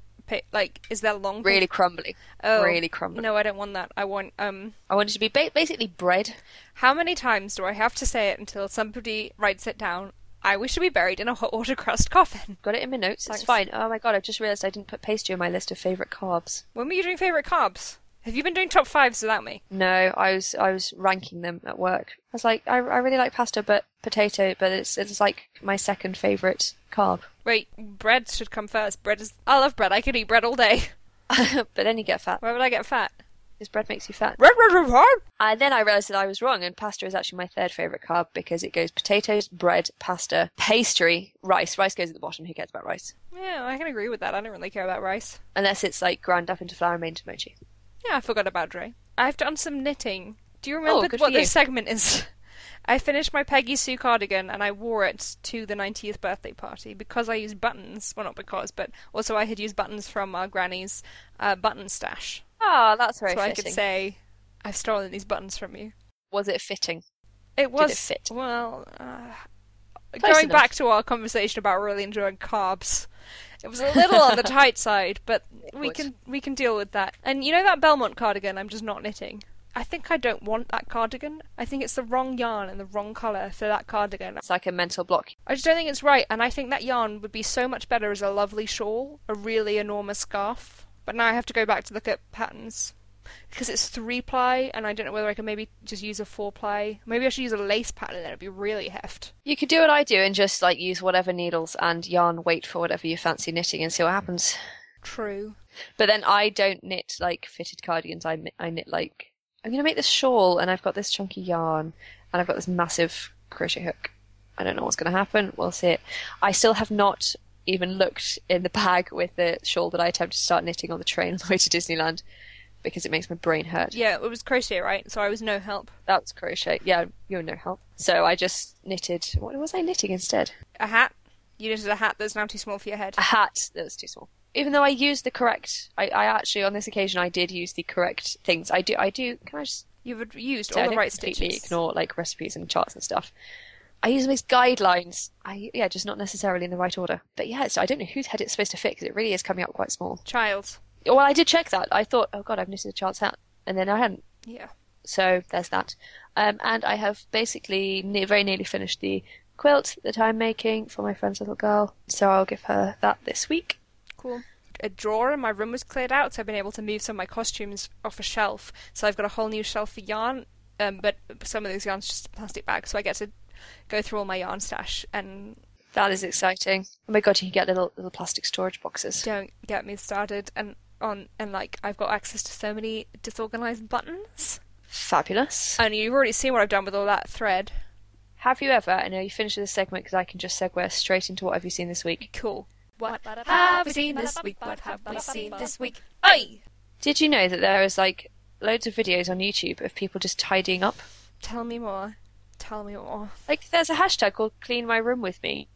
Like, is there long? Really crumbly, Oh, really crumbly. No, I don't want that. I want um. I want it to be ba- basically bread. How many times do I have to say it until somebody writes it down? I wish to be buried in a hot water crust coffin. Got it in my notes. Thanks. It's fine. Oh my god! I've just realised I didn't put pastry on my list of favourite carbs. When were you doing favourite carbs? Have you been doing top fives without me? No, I was I was ranking them at work. I was like, I, I really like pasta, but potato, but it's it's like my second favorite carb. Wait, bread should come first. Bread is. I love bread. I could eat bread all day. but then you get fat Why would I get fat? because bread makes you fat. Bread, bread, bread, bread. And then I realised that I was wrong, and pasta is actually my third favorite carb because it goes potatoes, bread, pasta, pastry, rice. Rice goes at the bottom. Who cares about rice? Yeah, I can agree with that. I don't really care about rice. Unless it's like ground up into flour and made into mochi. Yeah, I forgot about Dre. I've done some knitting. Do you remember Oh, what you. this segment is? I finished my Peggy Sue cardigan and I wore it to the 90th birthday party because I used buttons. Well, not because, but also I had used buttons from our granny's uh, button stash. Ah, that's very so I could say, I've stolen these buttons from you. Was it fitting? It was. it fit? Well, uh, going enough. back to our conversation about really enjoying carbs, it was a little on the tight side, but we can we can deal with that. And you know that Belmont cardigan I'm just not knitting. I think I don't want that cardigan. I think it's the wrong yarn and the wrong colour for that cardigan. It's like a mental block. I just don't think it's right, and I think that yarn would be so much better as a lovely shawl, a really enormous scarf. But now I have to go back to look at patterns. Because it's three ply, and I don't know whether I can maybe just use a four ply. Maybe I should use a lace pattern, then it'd be really heft. You could do what I do and just like use whatever needles and yarn weight for whatever you fancy knitting and see what happens. True. But then I don't knit like fitted cardigans. I I knit like I'm gonna make this shawl and I've got this chunky yarn and I've got this massive crochet hook. I don't know what's gonna happen. We'll see it. I still have not even looked in the bag with the shawl that I attempted to start knitting on the train on the way to Disneyland because it makes my brain hurt. Yeah, it was crochet, right? So I was no help. That was crochet. Yeah, you're no help. So I just knitted. What was I knitting instead? A hat? You knitted a hat that's now too small for your head. A hat that was too small. Even though I used the correct, I, I actually on this occasion I did use the correct things. I do, I do. Can I just You've used say I all the right completely stitches. ignore like recipes and charts and stuff. I use them as guidelines. I yeah, just not necessarily in the right order. But yeah, so I don't know whose head it's supposed to fit because it really is coming up quite small. Child. Well, I did check that. I thought, oh god, I've knitted a child's hat, and then I hadn't. Yeah. So there's that. Um, and I have basically ne- very nearly finished the quilt that I'm making for my friend's little girl. So I'll give her that this week. Cool. A drawer in my room was cleared out, so I've been able to move some of my costumes off a shelf. So I've got a whole new shelf for yarn, um, but some of those yarn's just plastic bag, so I get to go through all my yarn stash and That is exciting. Oh my god, you can get little little plastic storage boxes. don't get me started. And on and like I've got access to so many disorganized buttons. Fabulous. And you've already seen what I've done with all that thread. Have you ever? I know you finished this segment because I can just segue straight into what have you seen this week. Cool. What have we seen this week? What have we seen this week? Oi! Did you know that there is like loads of videos on YouTube of people just tidying up? Tell me more. Tell me more. Like there's a hashtag called "Clean My Room with Me."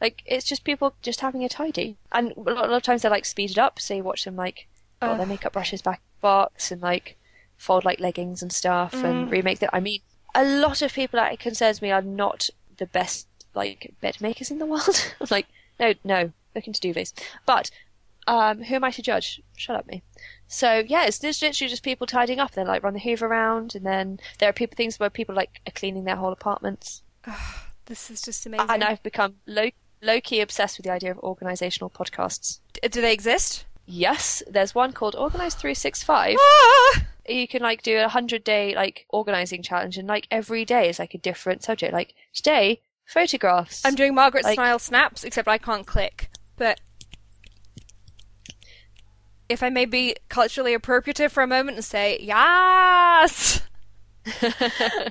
Like it's just people just having a tidy, and a lot, a lot of times they're like speeded up, so you watch them like put their makeup brushes back in the box and like fold like leggings and stuff and remake that. I mean, a lot of people that it concerns me are not the best like bed makers in the world. like no, no, look into duvets, but um, who am I to judge? Shut up, me. So yeah, it's literally just people tidying up. They like run the Hoover around, and then there are people things where people like are cleaning their whole apartments. This is just amazing. And I've become low low key obsessed with the idea of organizational podcasts. Do they exist? Yes, there's one called Organize Three Six Five. Ah! You can like do a hundred day like organizing challenge, and like every day is like a different subject. Like today, photographs. I'm doing Margaret Like- style snaps, except I can't click. But if I may be culturally appropriative for a moment and say yes.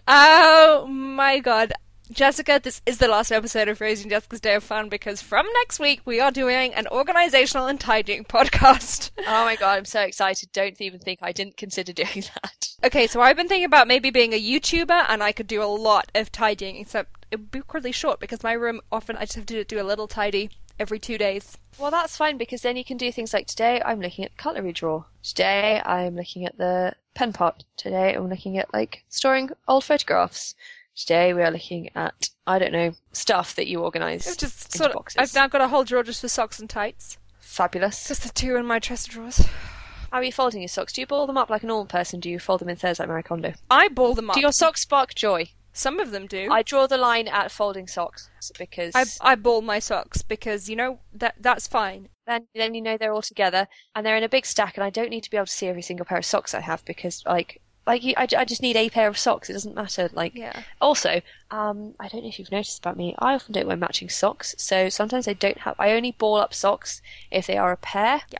oh my god. Jessica, this is the last episode of Rosie and Jessica's Day of Fun because from next week we are doing an organizational and tidying podcast. oh my god, I'm so excited! Don't even think I didn't consider doing that. Okay, so I've been thinking about maybe being a YouTuber and I could do a lot of tidying, except it would be really short because my room often I just have to do a little tidy every two days. Well, that's fine because then you can do things like today I'm looking at the cutlery drawer. Today I'm looking at the pen pot. Today I'm looking at like storing old photographs. Today we are looking at I don't know stuff that you organise. I've just sort of, boxes. I've now got a whole drawer just for socks and tights. Fabulous. Just the two in my chest of drawers. How are you folding your socks? Do you ball them up like a normal person? Do you fold them in thirds like Marie Kondo? I ball them up. Do your socks spark joy? Some of them do. I draw the line at folding socks because I, I ball my socks because you know that that's fine. then then you know they're all together and they're in a big stack and I don't need to be able to see every single pair of socks I have because like like you, I, I just need a pair of socks. It doesn't matter. Like Yeah. also, um, I don't know if you've noticed about me. I often don't wear matching socks, so sometimes I don't have. I only ball up socks if they are a pair. Yeah.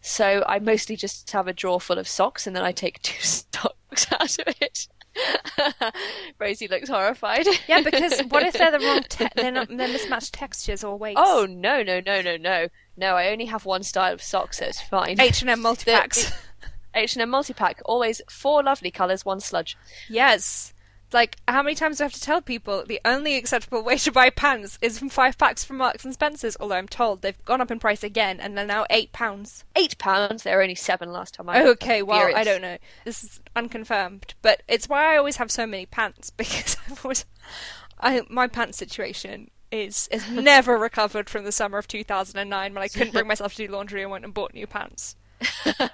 So I mostly just have a drawer full of socks and then I take two socks out of it. Rosie looks horrified. Yeah, because what if they're the wrong? Te- they're not. They're mismatched textures or weights. Oh no no no no no no! I only have one style of socks, so it's fine. H and M multi packs. H and M multi pack, always four lovely colours, one sludge. Yes. Like, how many times do I have to tell people the only acceptable way to buy pants is from five packs from Marks and Spencers? Although I'm told they've gone up in price again and they're now eight pounds. Eight pounds. They were only seven last time I. Okay, well, Furious. I don't know. This is unconfirmed, but it's why I always have so many pants because I've always, I my pants situation is is never recovered from the summer of 2009 when I couldn't bring myself to do laundry and went and bought new pants.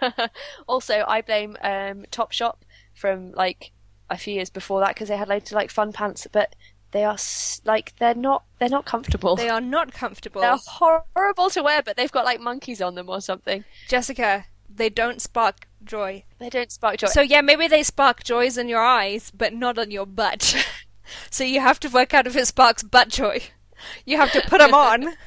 also, I blame um, Topshop from like a few years before that because they had loads of like fun pants, but they are like they're not they're not comfortable. They are not comfortable. They're horrible to wear, but they've got like monkeys on them or something. Jessica, they don't spark joy. They don't spark joy. So yeah, maybe they spark joys in your eyes, but not on your butt. so you have to work out if it sparks butt joy. You have to put them on.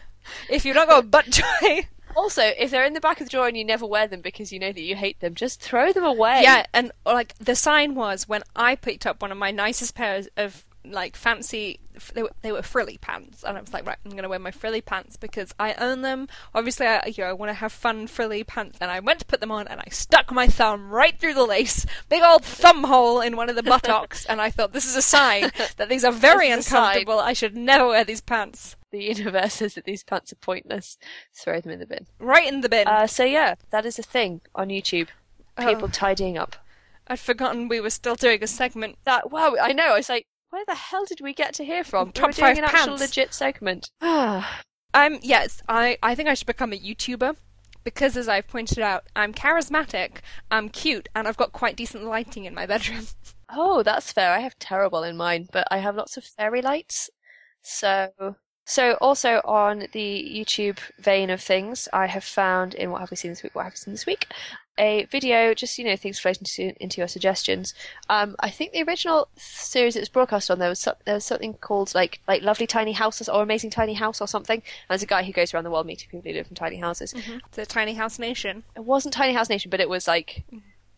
If you've not got butt joy, also, if they're in the back of the drawer and you never wear them because you know that you hate them, just throw them away. yeah. And like the sign was when I picked up one of my nicest pairs of like fancy. They were, they were frilly pants, and I was like, right, I'm gonna wear my frilly pants because I own them. Obviously, I you know I want to have fun frilly pants, and I went to put them on, and I stuck my thumb right through the lace, big old thumb hole in one of the buttocks, and I thought this is a sign that these are very This is a sign. uncomfortable. I should never wear these pants. The universe says that these pants are pointless, throw them in the bin. Right in the bin. Uh, so yeah, that is a thing on YouTube. People Oh. tidying up. I'd forgotten we were still doing a segment. That wow, I know. I was like, where the hell did we get to hear from? Top we were doing five an actual pants. legit segment. Ah, I'm yes, I I think I should become a YouTuber because as I've pointed out, I'm charismatic, I'm cute, and I've got quite decent lighting in my bedroom. oh, that's fair. I have terrible in mine, but I have lots of fairy lights. So, so also on the YouTube vein of things, I have found in what have we seen this week? What have we seen this week? A video, just you know, things floating into, into your suggestions. Um, I think the original series it was broadcast on there was so, there was something called like like Lovely Tiny Houses or Amazing Tiny House or something. And there's a guy who goes around the world meeting people who live in tiny houses. The Tiny House Nation. It wasn't Tiny House Nation, but it was like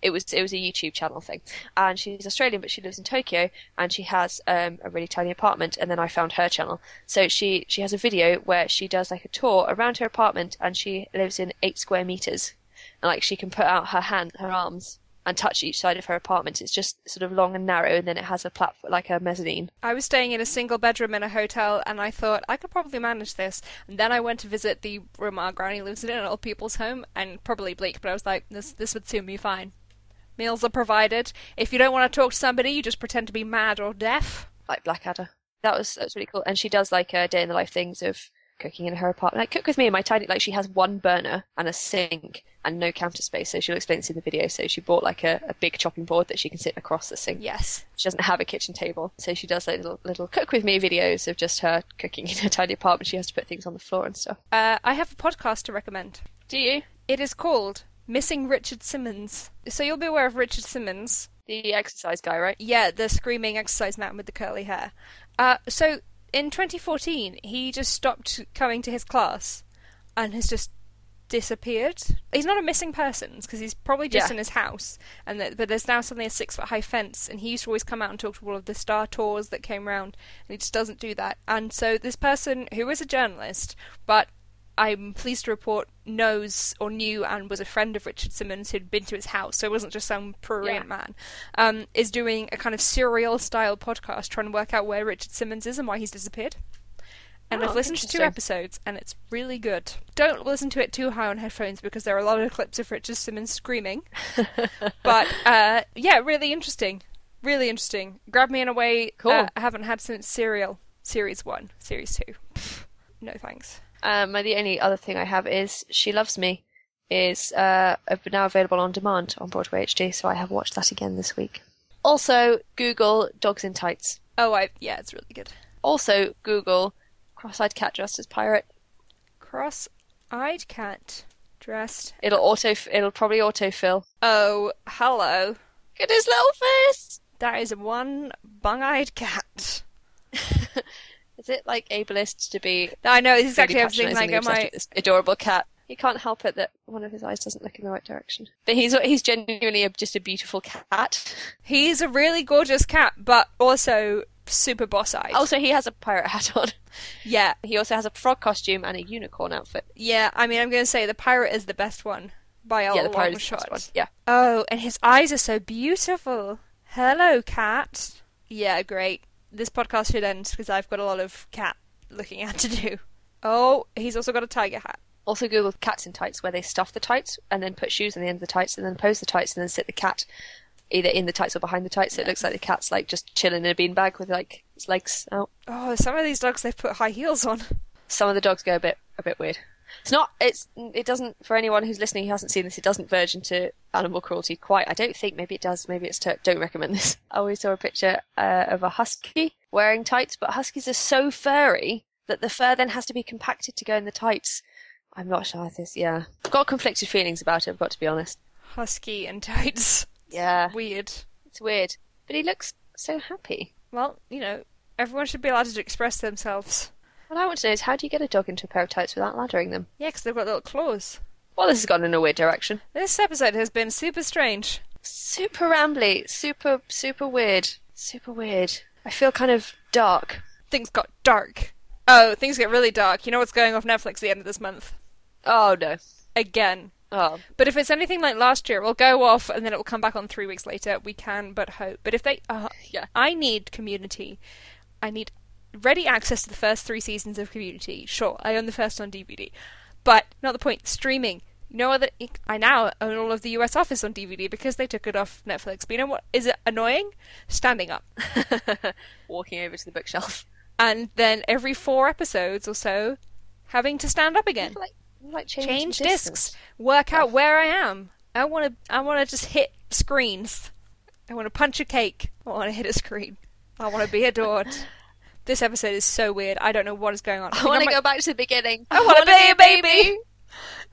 it was it was a YouTube channel thing. And she's Australian, but she lives in Tokyo, and she has um, a really tiny apartment. And then I found her channel, so she she has a video where she does like a tour around her apartment, and she lives in eight square meters, and like she can put out her hand, her arms. And touch each side of her apartment. It's just sort of long and narrow, and then it has a platform like a mezzanine. I was staying in a single bedroom in a hotel, and I thought I could probably manage this. And then I went to visit the room our granny lives in, an old people's home, and probably bleak, but I was like, this this would suit me fine. Meals are provided. If you don't want to talk to somebody, you just pretend to be mad or deaf. like Blackadder. That was that was really cool. And she does like uh, day in the life things of cooking in her apartment. Like cook with me in my tiny like she has one burner and a sink and no counter space. So she'll explain this in the video. So she bought like a, a big chopping board that she can sit across the sink. Yes. She doesn't have a kitchen table, so she does like little little cook with me videos of just her cooking in her tiny apartment. She has to put things on the floor and stuff. Uh, I have a podcast to recommend. Do you? It is called Missing Richard Simmons. So you'll be aware of Richard Simmons. The exercise guy, right? Yeah, the screaming exercise man with the curly hair. Uh, so in 2014, he just stopped coming to his class and has just disappeared. He's not a missing person because he's probably just Yeah. in his house. And th- but there's now suddenly a six foot high fence, and he used to always come out and talk to all of the star tours that came round, and he just doesn't do that. And so this person who is a journalist, but I'm pleased to report knows or knew and was a friend of Richard Simmons who'd been to his house, so it wasn't just some prurient Yeah. man. Um, is doing a kind of serial style podcast trying to work out where Richard Simmons is and why he's disappeared. And Oh, I've listened to two episodes and it's really good. Don't listen to it too high on headphones because there are a lot of clips of Richard Simmons screaming. but uh, yeah, really interesting. Really interesting. Grab me in a way Cool. uh, I haven't had since Serial Series 1, Series 2. Pfft, no thanks. Um, the only other thing I have is She Loves Me is uh, now available on demand on Broadway HD, so I have watched that again this week. Also, Google Dogs in Tights. Oh, I yeah, it's really good. Also, Google Cross-eyed Cat dressed as pirate. Cross-eyed cat dressed. It'll auto. It'll probably autofill. Oh, hello. Look at his little face. That is one bung-eyed cat. Is it like ableist to be I know it's exactly really everything. Like, patronisingly am obsessed I? with this adorable cat? He can't help it that one of his eyes doesn't look in the right direction. But he's he's genuinely a, just a beautiful cat. He's a really gorgeous cat, but also super boss-eyed. Also, he has a pirate hat on. yeah, He also has a frog costume and a unicorn outfit. yeah. I mean, I'm going to say the pirate is the best one by a yeah, the long pirate is the best one. Yeah. Oh, and his eyes are so beautiful. Hello, cat. Yeah, great. This podcast should end because I've got a lot of cat looking at to do. Oh, he's also got a tiger hat. Also, Google cats in tights, where they stuff the tights and then put shoes on the end of the tights and then pose the tights and then sit the cat either in the tights or behind the tights. So it looks like the cat's like just chilling in a beanbag with like its legs out. Oh, some of these dogs they've put high heels on. Some of the dogs go a bit a bit weird. It's not. It's. It doesn't. For anyone who's listening who hasn't seen this, it doesn't verge into animal cruelty quite. I don't think. Maybe it does. Maybe it's. Ter- don't recommend this. I always saw a picture uh, of a husky wearing tights, but huskies are so furry that the fur then has to be compacted to go in the tights. I'm not sure this. Yeah, I've got conflicted feelings about it. I've got to be honest. Husky and tights. Yeah, Weird. it's weird, but he looks so happy. Well, you know, everyone should be allowed to express themselves. What I want to know is how do you get a dog into a pair of tights without laddering them? Yeah, 'cause they've got little claws. Well, this has gone in a weird direction. This episode has been super strange. super rambly, super super weird, super weird. I feel kind of dark. Things got dark. Oh, things get really dark. You know what's going off Netflix at the end of this month? Oh no. Again. Oh, But if it's anything like last year, it will go off and then it will come back on three weeks later. We can but hope. But if they, uh, Yeah. I need community. I need ready access to the first three seasons of Community. Sure, I own the first on DVD, but not the point. Streaming. You know what? I now own all of the US Office on DVD because they took it off Netflix. But you know what? Is it annoying? Standing up. Walking over to the bookshelf. And then every four episodes or so, having to stand up again. Like, like change discs, work out where I am. I want to. I want to just hit screens. I want to punch a cake. I want to hit a screen. I want to be adored. This episode is so weird. I don't know what is going on. I, I want to might... go back to the beginning. I, want to be a baby.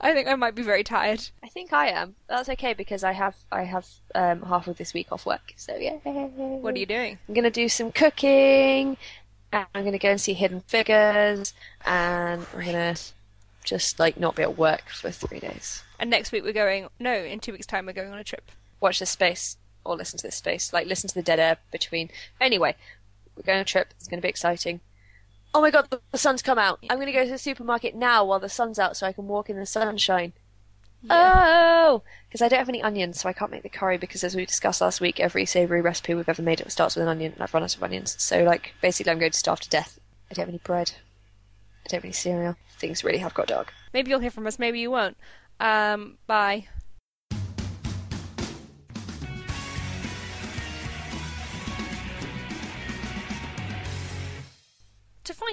I think I might be very tired. I think I am. That's okay because I have I have um, half of this week off work. So yeah. What are you doing? I'm gonna do some cooking. I'm gonna go and see Hidden Figures, and I'm gonna just like not be at work for three days. And next week we're going. No, in two weeks' time we're going on a trip. Watch this space or listen to this space. Like listen to the dead air between. Anyway, we're going on a trip. It's going to be exciting. Oh my god, the sun's come out. I'm going to go to the supermarket now while the sun's out so I can walk in the sunshine. Yeah. Oh, because I don't have any onions, so I can't make the curry. Because as we discussed last week, every savoury recipe we've ever made it starts with an onion, and I've run out of onions. So, like, basically, I'm going to starve to death. I don't have any bread. I don't have any cereal. Things really have got dark. Maybe you'll hear from us. Maybe you won't. Um, bye.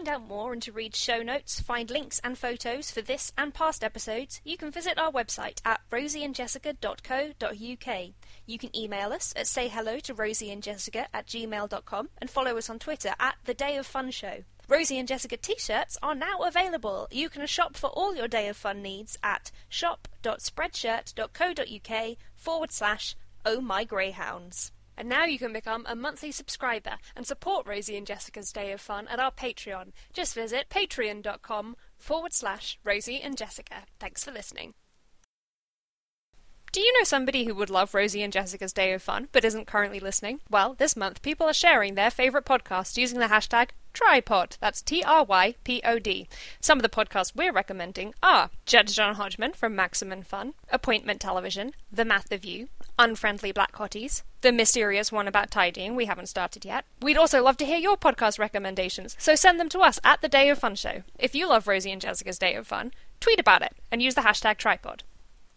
Find out more and to read show notes, find links and photos for this and past episodes, you can visit our website at rosieandjessica.co.uk. You can email us at sayhello to rosieandjessica at gmail.com and follow us on Twitter at The Day of Fun Show. Rosie and Jessica t-shirts are now available. You can shop for all your Day of Fun needs at shop.spreadshirt.co.uk forward slash oh my greyhounds. And now you can become a monthly subscriber and support Rosie and Jessica's Day of Fun at our Patreon. Just visit patreon.com forward slash Rosie and Jessica. Thanks for listening. Do you know somebody who would love Rosie and Jessica's Day of Fun but isn't currently listening? Well, this month people are sharing their favourite podcast using the hashtag Trypod. That's T R Y P O D. Some of the podcasts we're recommending are Judge John Hodgman from Maximum Fun, Appointment Television, The Math of You, Unfriendly Black Hotties, the mysterious one about tidying we haven't started yet. We'd also love to hear your podcast recommendations, so send them to us at the Day of Fun Show. If you love Rosie and Jessica's Day of Fun, tweet about it and use the hashtag Trypod.